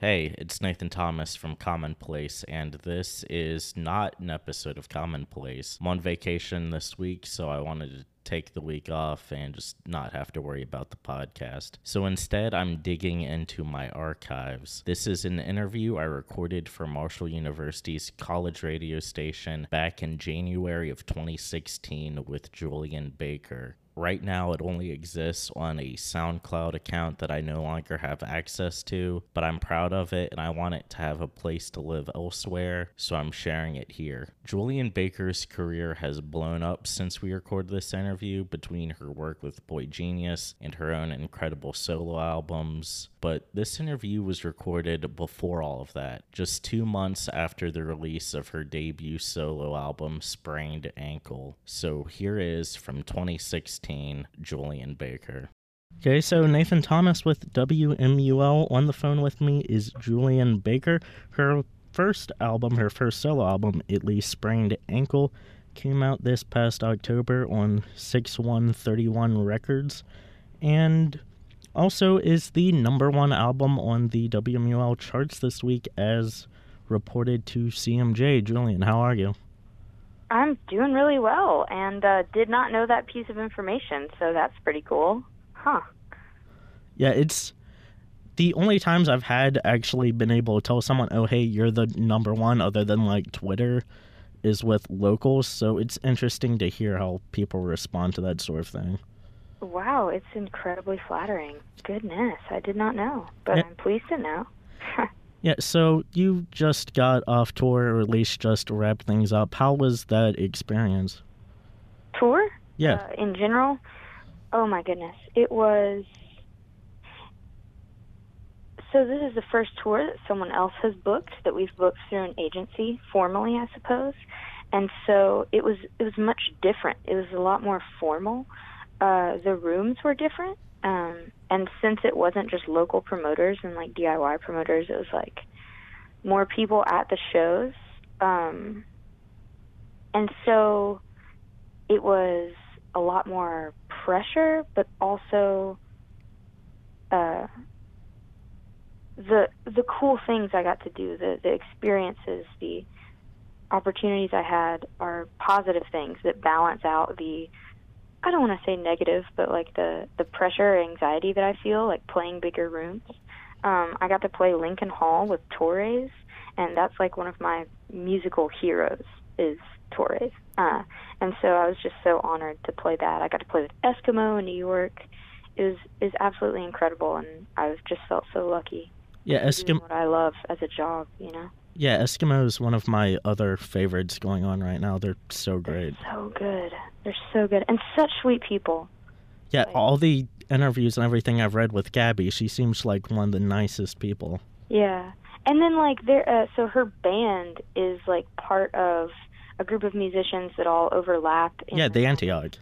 Hey, it's Nathan Thomas from Commonplace, and this is not an episode of Commonplace. I'm on vacation this week, so I wanted to take the week off and just not have to worry about the podcast. So instead, I'm digging into my archives. This is an interview I recorded for Marshall University's college radio station back in January of 2016 with Julien Baker. Right now, it only exists on a SoundCloud account that I no longer have access to, but I'm proud of it and I want it to have a place to live elsewhere, so I'm sharing it here. Julien Baker's career has blown up since we recorded this interview between her work with boygenius and her own incredible solo albums, but this interview was recorded before all of that, just two months after the release of her debut solo album, Sprained Ankle. So here is from 2016. Julien Baker. Okay, so Nathan Thomas with WMUL on the phone with me is Julien Baker. Her first album, her first solo album, At Least Sprained Ankle, came out this past October on 6131 Records and also is the number one album on the WMUL charts this week as reported to CMJ. Julien, how are you? I'm doing really well and uh, did not know that piece of information, so that's pretty cool. Huh. Yeah, it's the only times I've had actually been able to tell someone, oh, hey, you're the number one, other than like Twitter, is with locals. So it's interesting to hear how people respond to that sort of thing. Wow, it's incredibly flattering. Goodness, I did not know, but yeah. I'm pleased to know. Yeah, so you just got off tour, or at least just wrapped things up. How was that experience? Tour? Yeah. Uh, in general? Oh my goodness. It was. So this is the first tour that someone else has booked that we've booked through an agency formally, I suppose. And so it was it was much different. It was a lot more formal. Uh, the rooms were different. Um, and since it wasn't just local promoters and like DIY promoters, it was like more people at the shows. Um, and so it was a lot more pressure, but also uh, the the cool things I got to do, the the experiences, the opportunities I had are positive things that balance out the I don't want to say negative, but like the the pressure, or anxiety that I feel, like playing bigger rooms. Um, I got to play Lincoln Hall with Torres, and that's like one of my musical heroes is Torres. Uh, and so I was just so honored to play that. I got to play with Eskimeaux in New York. It was is absolutely incredible, and I just felt so lucky. Yeah, Eskimeaux. What I love as a job, you know. Yeah, Eskimeaux is one of my other favorites going on right now. They're so great. They're so good. They're so good and such sweet people. Yeah, like, all the interviews and everything I've read with Gabby, she seems like one of the nicest people. Yeah, and then like there, uh, so her band is like part of a group of musicians that all overlap. yeah, the Antioch.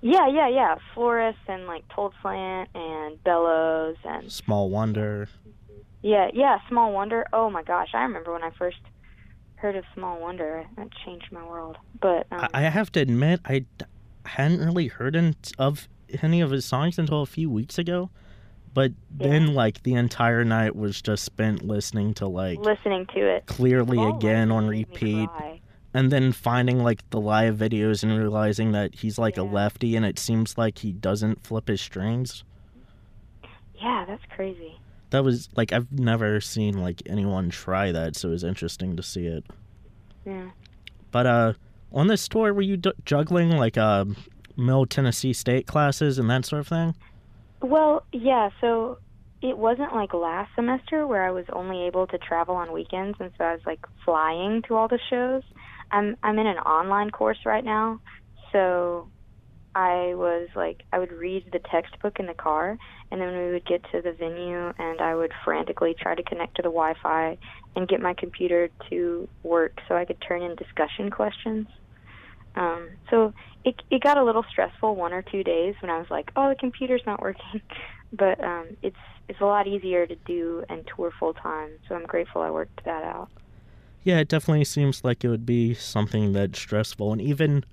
Yeah, yeah, yeah. Florist and like Told Slant and Bellows and Small Wonder. Yeah, yeah, Small Wonder. Oh my gosh, I remember when I first heard of Small Wonder. That changed my world. But um, I have to admit, I hadn't really heard of any of his songs until a few weeks ago. But yeah. then, like the entire night was just spent listening to like listening to it clearly oh, again on repeat, and then finding like the live videos and realizing that he's like yeah. a lefty, and it seems like he doesn't flip his strings. Yeah, that's crazy that was like I've never seen like anyone try that, so it was interesting to see it. Yeah. But uh, on this tour, were you d- juggling like uh, Middle Tennessee State classes and that sort of thing? Well, yeah. So it wasn't like last semester where I was only able to travel on weekends, and so I was like flying to all the shows. I'm I'm in an online course right now, so I was like, I would read the textbook in the car, and then we would get to the venue, and I would frantically try to connect to the Wi Fi and get my computer to work so I could turn in discussion questions. Um, so it, it got a little stressful one or two days when I was like, oh, the computer's not working. but um, it's, it's a lot easier to do and tour full time, so I'm grateful I worked that out. Yeah, it definitely seems like it would be something that's stressful, and even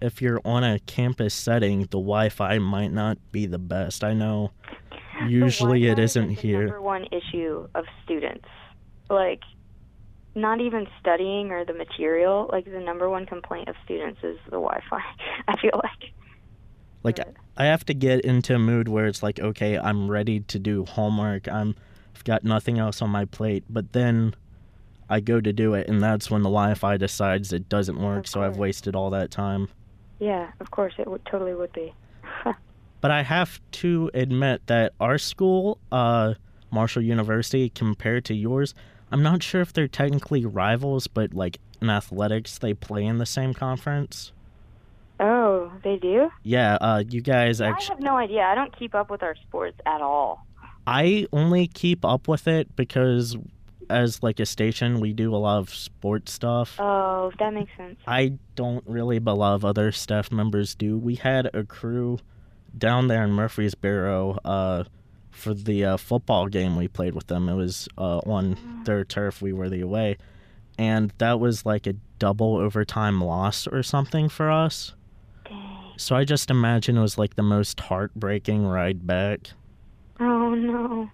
if you're on a campus setting, the Wi-Fi might not be the best. I know Usually it isn't is the here. Number one issue of students, like not even studying or the material. Like the number one complaint of students is the Wi-Fi. I feel like. Like But- I have to get into a mood where it's like, okay, I'm ready to do homework. I'm I've got nothing else on my plate, but then I go to do it and that's when the Wi-Fi decides it doesn't work, so I've wasted all that time. Yeah, of course it would totally would be. But I have to admit that our school, uh, Marshall University, compared to yours, I'm not sure if they're technically rivals, but like in athletics, they play in the same conference. oh, they do? Yeah, uh, you guys actually. I have no idea. I don't keep up with our sports at all. I only keep up with it because, as like a station, we do a lot of sports stuff. Oh, that makes sense. I don't really, but a lot of other staff members do. We had a crew down there in Murfreesboro uh, for the uh, football game we played with them. It was uh, on their turf. We were the away, and that was like a double overtime loss or something for us. Dang. So I just imagine it was like the most heartbreaking ride back. Oh no.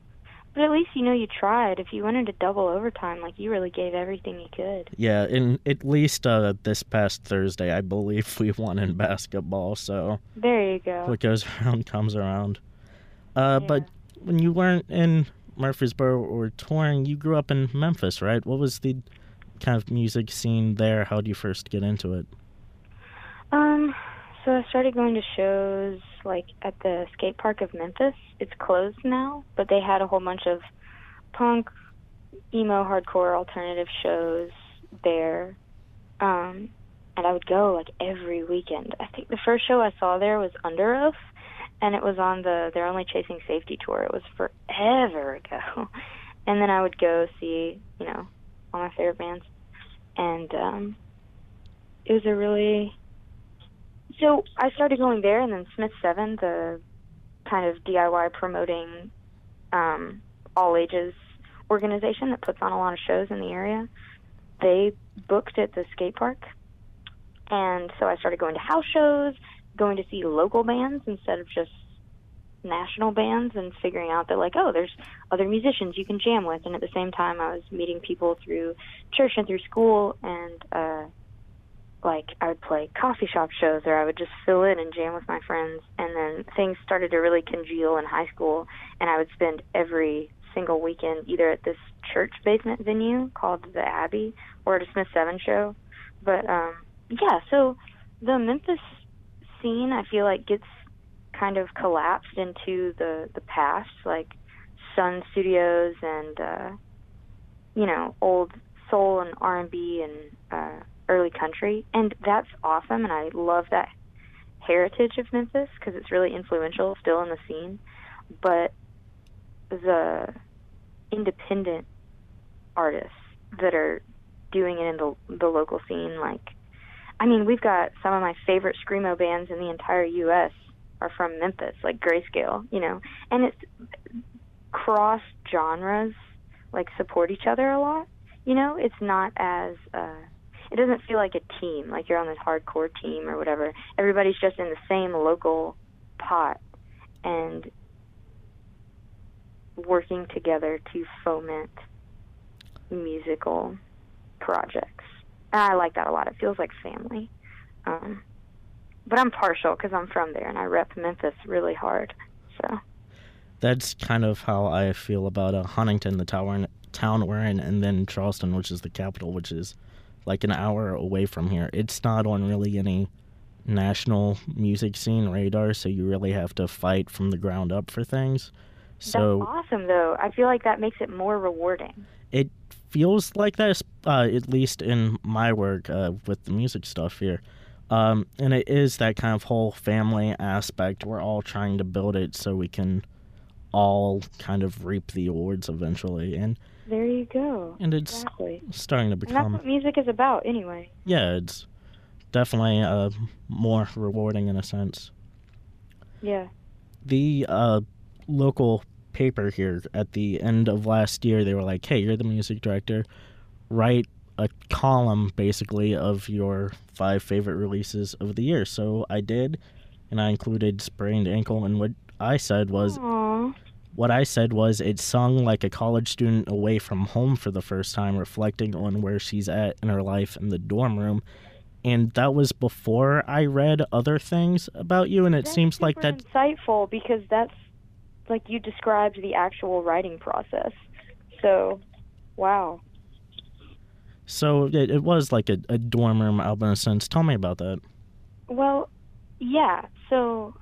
But at least you know you tried. If you went into double overtime, like you really gave everything you could. Yeah, and at least uh, this past Thursday, I believe we won in basketball. So There you go. what goes around comes around. Uh, But when you weren't in Murfreesboro or touring, you grew up in Memphis, right? What was the kind of music scene there? How did you first get into it? Um, so I started going to shows like at the skate park of Memphis. It's closed now, but they had a whole bunch of punk, emo, hardcore, alternative shows there. Um, and I would go like every weekend. I think the first show I saw there was Underoath, and it was on the They're Only Chasing Safety tour. It was forever ago. And then I would go see, you know, all my favorite bands. And um it was a really so I started going there, and then Smith Seven, the kind of DIY promoting um, all ages organization that puts on a lot of shows in the area, they booked at the skate park, and so I started going to house shows, going to see local bands instead of just national bands, and figuring out that like, oh, there's other musicians you can jam with, and at the same time, I was meeting people through church and through school, and uh, like I would play coffee shop shows or I would just fill in and jam with my friends and then things started to really congeal in high school and I would spend every single weekend either at this church basement venue called the Abbey or at a Smith Seven show. But um yeah, so the Memphis scene I feel like gets kind of collapsed into the the past, like Sun Studios and uh you know, old soul and R and B and uh early country, and that's awesome. And I love that heritage of Memphis because it's really influential still in the scene. But the independent artists that are doing it in the the local scene, like, I mean, we've got some of my favorite screamo bands in the entire U.S. are from Memphis, like Grayscale, you know, and it's cross genres like support each other a lot. You know, it's not as uh it doesn't feel like a team, like you're on this hardcore team or whatever. Everybody's just in the same local pot and working together to foment musical projects. And I like that a lot. It feels like family. Um, but I'm partial because I'm from there and I rep Memphis really hard. So That's kind of how I feel about uh, Huntington, the tower town we're in, and then Charleston, which is the capital, which is like an hour away from here. It's not on really any national music scene radar, so you really have to fight from the ground up for things. So that's awesome, though. I feel like that makes it more rewarding. it feels like that, uh, at least in my work uh, with the music stuff here. Um, and it is that kind of whole family aspect. We're all trying to build it so we can all kind of reap the awards eventually. And There you go. and it's Exactly. starting to And that's become what music is about, anyway. yeah, it's definitely uh, more rewarding in a sense. Yeah. the uh, local paper here at the end of last year they were like hey you're the music director write a column basically of your five favorite releases of the year so i did and i included sprained ankle and what i said was Aww. What I said was it sung like a college student away from home for the first time, reflecting on where she's at in her life in the dorm room. And that was before I read other things about you, and it That's seems like super that. insightful because that's like you described the actual writing process. So, wow. So it, it was like a, a dorm room album in a sense. Tell me about that. Well, yeah. So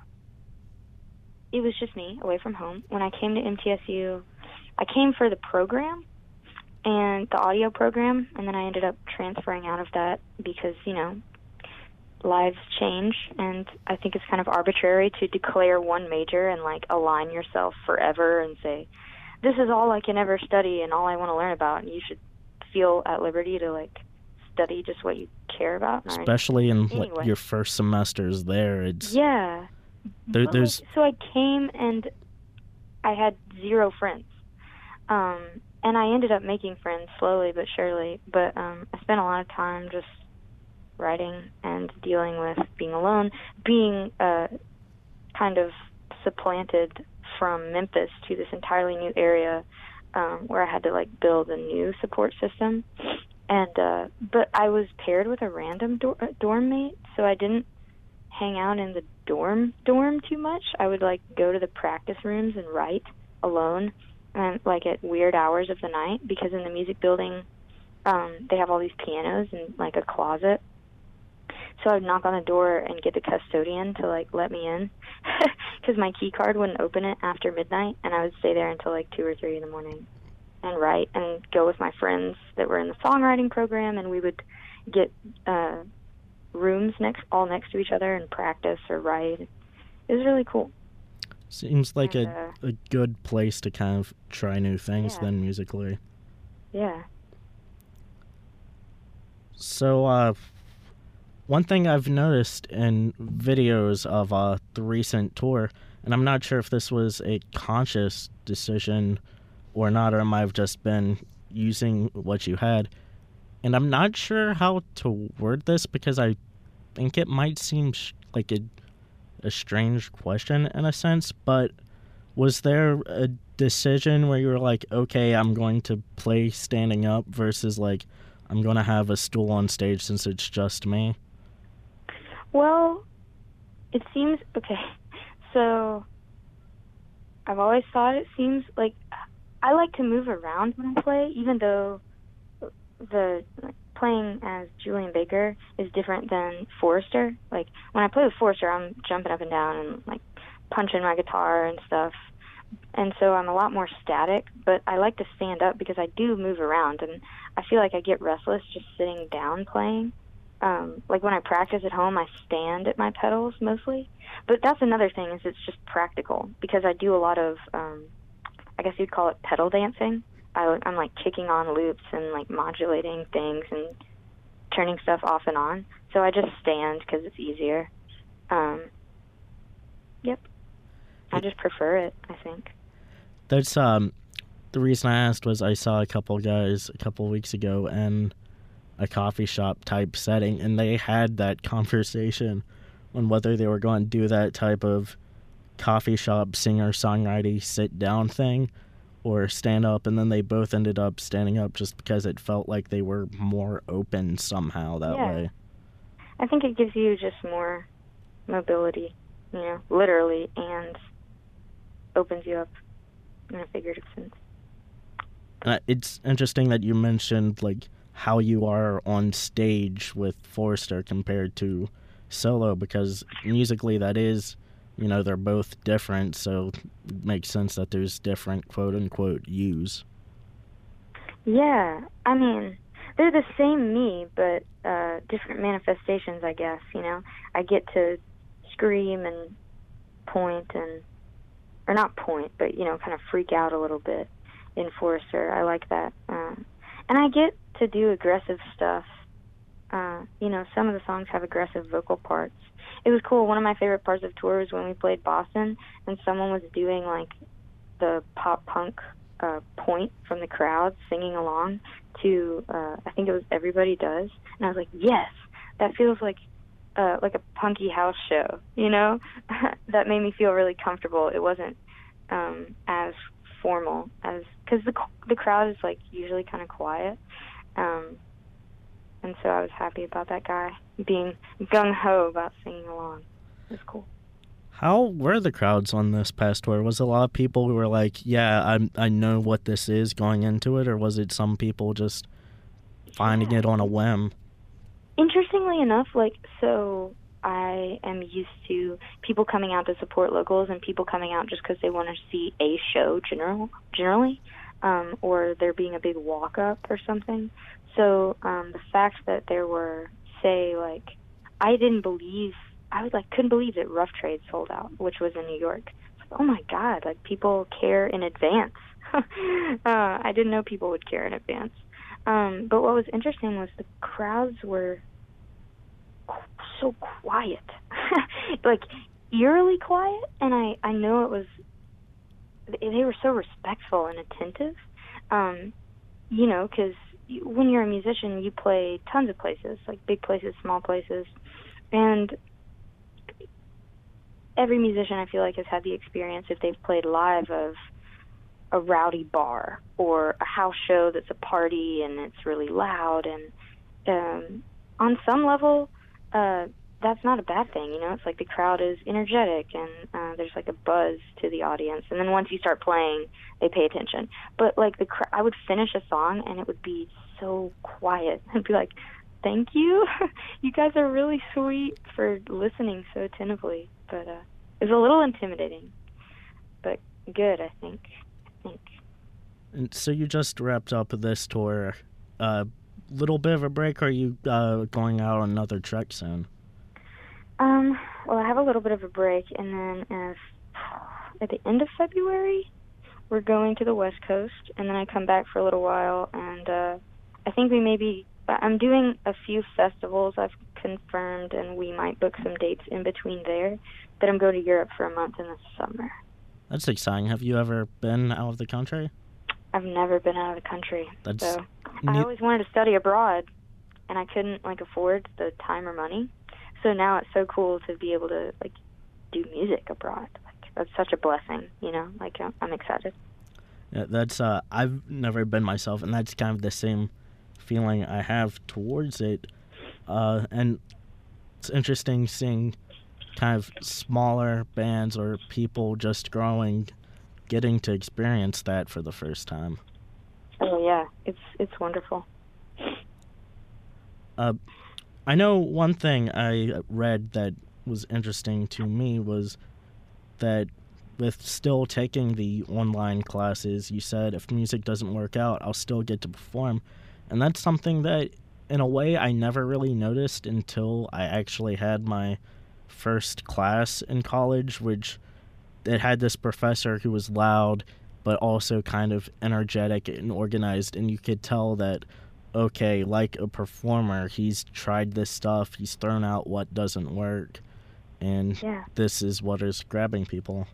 it was just me away from home. When I came to MTSU, I came for the program and the audio program, and then I ended up transferring out of that because, you know, lives change, and I think it's kind of arbitrary to declare one major and like align yourself forever and say, this is all I can ever study and all I want to learn about, and you should feel at liberty to like study just what you care about. Especially in like, your first semesters there. It's yeah. There- there's- so I came and I had zero friends. Um and I ended up making friends slowly but surely, but um I spent a lot of time just writing and dealing with being alone, being uh kind of supplanted from Memphis to this entirely new area um where I had to like build a new support system. And uh but I was paired with a random dor- dorm mate, so I didn't hang out in the dorm dorm too much. I would like go to the practice rooms and write alone and like at weird hours of the night because in the music building um they have all these pianos and like a closet. So I would knock on the door and get the custodian to like let me in cuz my key card wouldn't open it after midnight and I would stay there until like 2 or 3 in the morning and write and go with my friends that were in the songwriting program and we would get uh rooms next all next to each other and practice or write. It was really cool. seems like And, a, uh, a good place to kind of try new things Yeah. then musically. Yeah. So, uh, one thing I've noticed in videos of uh, the recent tour, and I'm not sure if this was a conscious decision or not, or it might have just been using what you had. And I'm not sure how to word this because I think it might seem sh- like a, a strange question in a sense, but was there a decision where you were like, okay, I'm going to play standing up versus like, I'm going to have a stool on stage since it's just me? Well, it seems okay. So I've always thought it seems like I like to move around when I play, even though the like, playing as Julien Baker is different than Forrister. Like when I play with Forrister, I'm jumping up and down and like punching my guitar and stuff. And so I'm a lot more static, but I like to stand up because I do move around and I feel like I get restless just sitting down playing um like when I practice at home I stand at my pedals mostly. But that's another thing is it's just practical because I do a lot of um I guess you'd call it pedal dancing. I I'm like kicking on loops and like modulating things and turning stuff off and on. So I just stand cuz it's easier. Um Yep. I just prefer it, I think. That's um the reason I asked was I saw a couple guys a couple weeks ago in a coffee shop type setting and they had that conversation on whether they were going to do that type of coffee shop singer songwriting sit down thing or stand up and then they both ended up standing up just because it felt like they were more open somehow that Yeah. way. I think it gives you just more mobility, you know, literally, and opens you up in a figurative sense. Uh, it's interesting that you mentioned like how you are on stage with Forrister compared to solo because musically that is, you know, they're both different, so it makes sense that there's different quote unquote yous. Yeah, I mean, they're the same me, but uh, different manifestations, I guess. You know, I get to scream and point and, or not point, but you know, kind of freak out a little bit in Forrister. I like that, um, and I get to do aggressive stuff. Uh, you know, some of the songs have aggressive vocal parts. It was cool. One of my favorite parts of tour was when we played Boston, and someone was doing like the pop punk uh, point from the crowd singing along to uh, I think it was Everybody Does, and I was like, yes, that feels like uh, like a punky house show, you know. that made me feel really comfortable. It wasn't um, as formal as because the the crowd is like usually kind of quiet, um, and so I was happy about that guy being gung ho about singing along. It was cool. How were the crowds on this past tour? Was a lot of people who were like, "Yeah, I I know what this is going into it," or was it some people just finding Yeah. it on a whim? Interestingly enough, like so I am used to people coming out to support locals and people coming out just because they want to see a show general generally, um, or there being a big walk up or something. So um, the fact that there were, say, like I didn't believe I was like couldn't believe that Rough Trade sold out, which was in New York. Like, oh my God! Like people care in advance. uh, I didn't know people would care in advance. Um, but what was interesting was the crowds were so quiet, like eerily quiet, and I I know it was they they were so respectful and attentive. Um, you know, because when you're a musician, you play tons of places, like big places, small places, and every musician I feel like has had the experience if they've played live of a rowdy bar or a house show that's a party and it's really loud. And um on some level uh that's not a bad thing you know it's like the crowd is energetic and uh there's like a buzz to the audience and then once you start playing they pay attention but like the cr- I would finish a song and it would be so quiet and be like thank you you guys are really sweet for listening so attentively but uh it was a little intimidating but good I think I think And so you just wrapped up this tour. A uh, little bit of a break. Or are you uh, going out on another trek soon? Um, well, I have a little bit of a break, and then if, at the end of February, we're going to the West Coast, and then I come back for a little while, and uh, I think we may be. I'm doing a few festivals I've confirmed, and we might book some dates in between there. But I'm going to Europe for a month in the summer. That's exciting. Have you ever been out of the country? I've never been out of the country, That's so I always wanted to study abroad, and I couldn't like afford the time or money. So now it's so cool to be able to like do music abroad. Like that's such a blessing, you know. Like I'm, excited. Yeah, that's uh, I've never been myself, and that's kind of the same feeling I have towards it. Uh, and it's interesting seeing kind of smaller bands or people just growing, getting to experience that for the first time. Oh yeah, it's it's wonderful. I know one thing I read that was interesting to me was that with still taking the online classes, you said if music doesn't work out, I'll still get to perform. And that's something that, in a way, I never really noticed until I actually had my first class in college, which it had this professor who was loud but also kind of energetic and organized. And you could tell that okay, like a performer, he's tried this stuff, he's thrown out what doesn't work, and Yeah. this is what is grabbing people.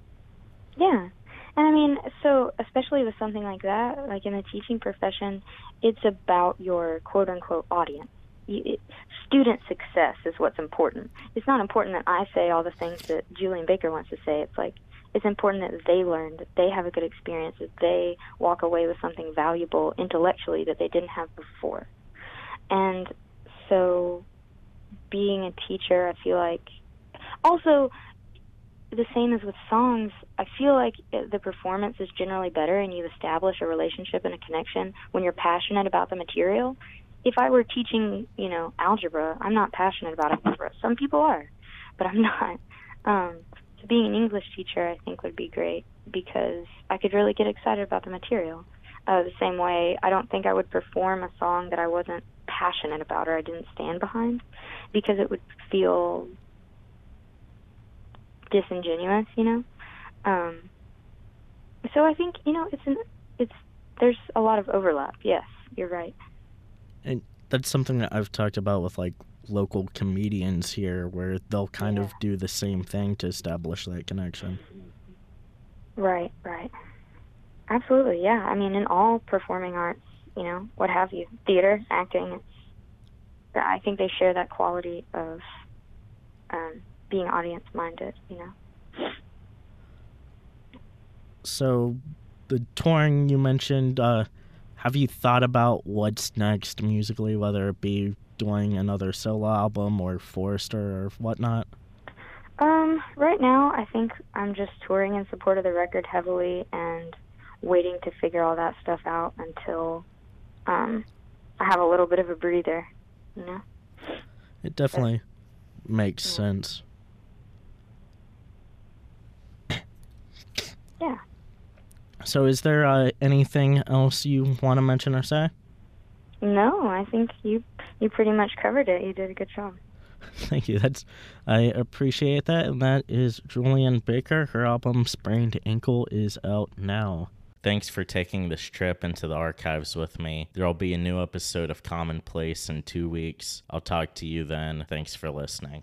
Yeah. And I mean, so especially with something like that, like in the teaching profession, it's about your quote unquote audience. You, it, student success is what's important. It's not important that I say all the things that Julien Baker wants to say. It's like it's important that they learn, that they have a good experience, that they walk away with something valuable intellectually that they didn't have before. And so being a teacher, I feel like also the same as with songs, I feel like the performance is generally better and you establish a relationship and a connection when you're passionate about the material. If I were teaching, you know, algebra, I'm not passionate about algebra. Some people are, but I'm not. Um, so being an English teacher, I think, would be great because I could really get excited about the material. Uh, the same way, I don't think I would perform a song that I wasn't passionate about or I didn't stand behind because it would feel disingenuous, you know. Um, so I think you know it's an it's there's a lot of overlap. Yes, you're right. And that's something that I've talked about with like local comedians here, where they'll kind of do the same thing to establish that connection. Right, right. Absolutely, yeah. I mean, in all performing arts, you know, what have you, theater, acting, it's, I think they share that quality of um, being audience-minded. You know. so the touring you mentioned, uh, have you thought about what's next musically, whether it be doing another solo album or Forrister or whatnot? Um, right now, I think I'm just touring in support of the record heavily and waiting to figure all that stuff out until um, I have a little bit of a breather, you know? It definitely makes sense. Yeah. So, is there uh, anything else you want to mention or say? No, I think you you pretty much covered it. You did a good job. Thank you. That's I appreciate that. And that is Julien Baker. Her album Sprained Ankle is out now. Thanks for taking this trip into the archives with me. There'll be a new episode of Commonplace in two weeks. I'll talk to you then. Thanks for listening.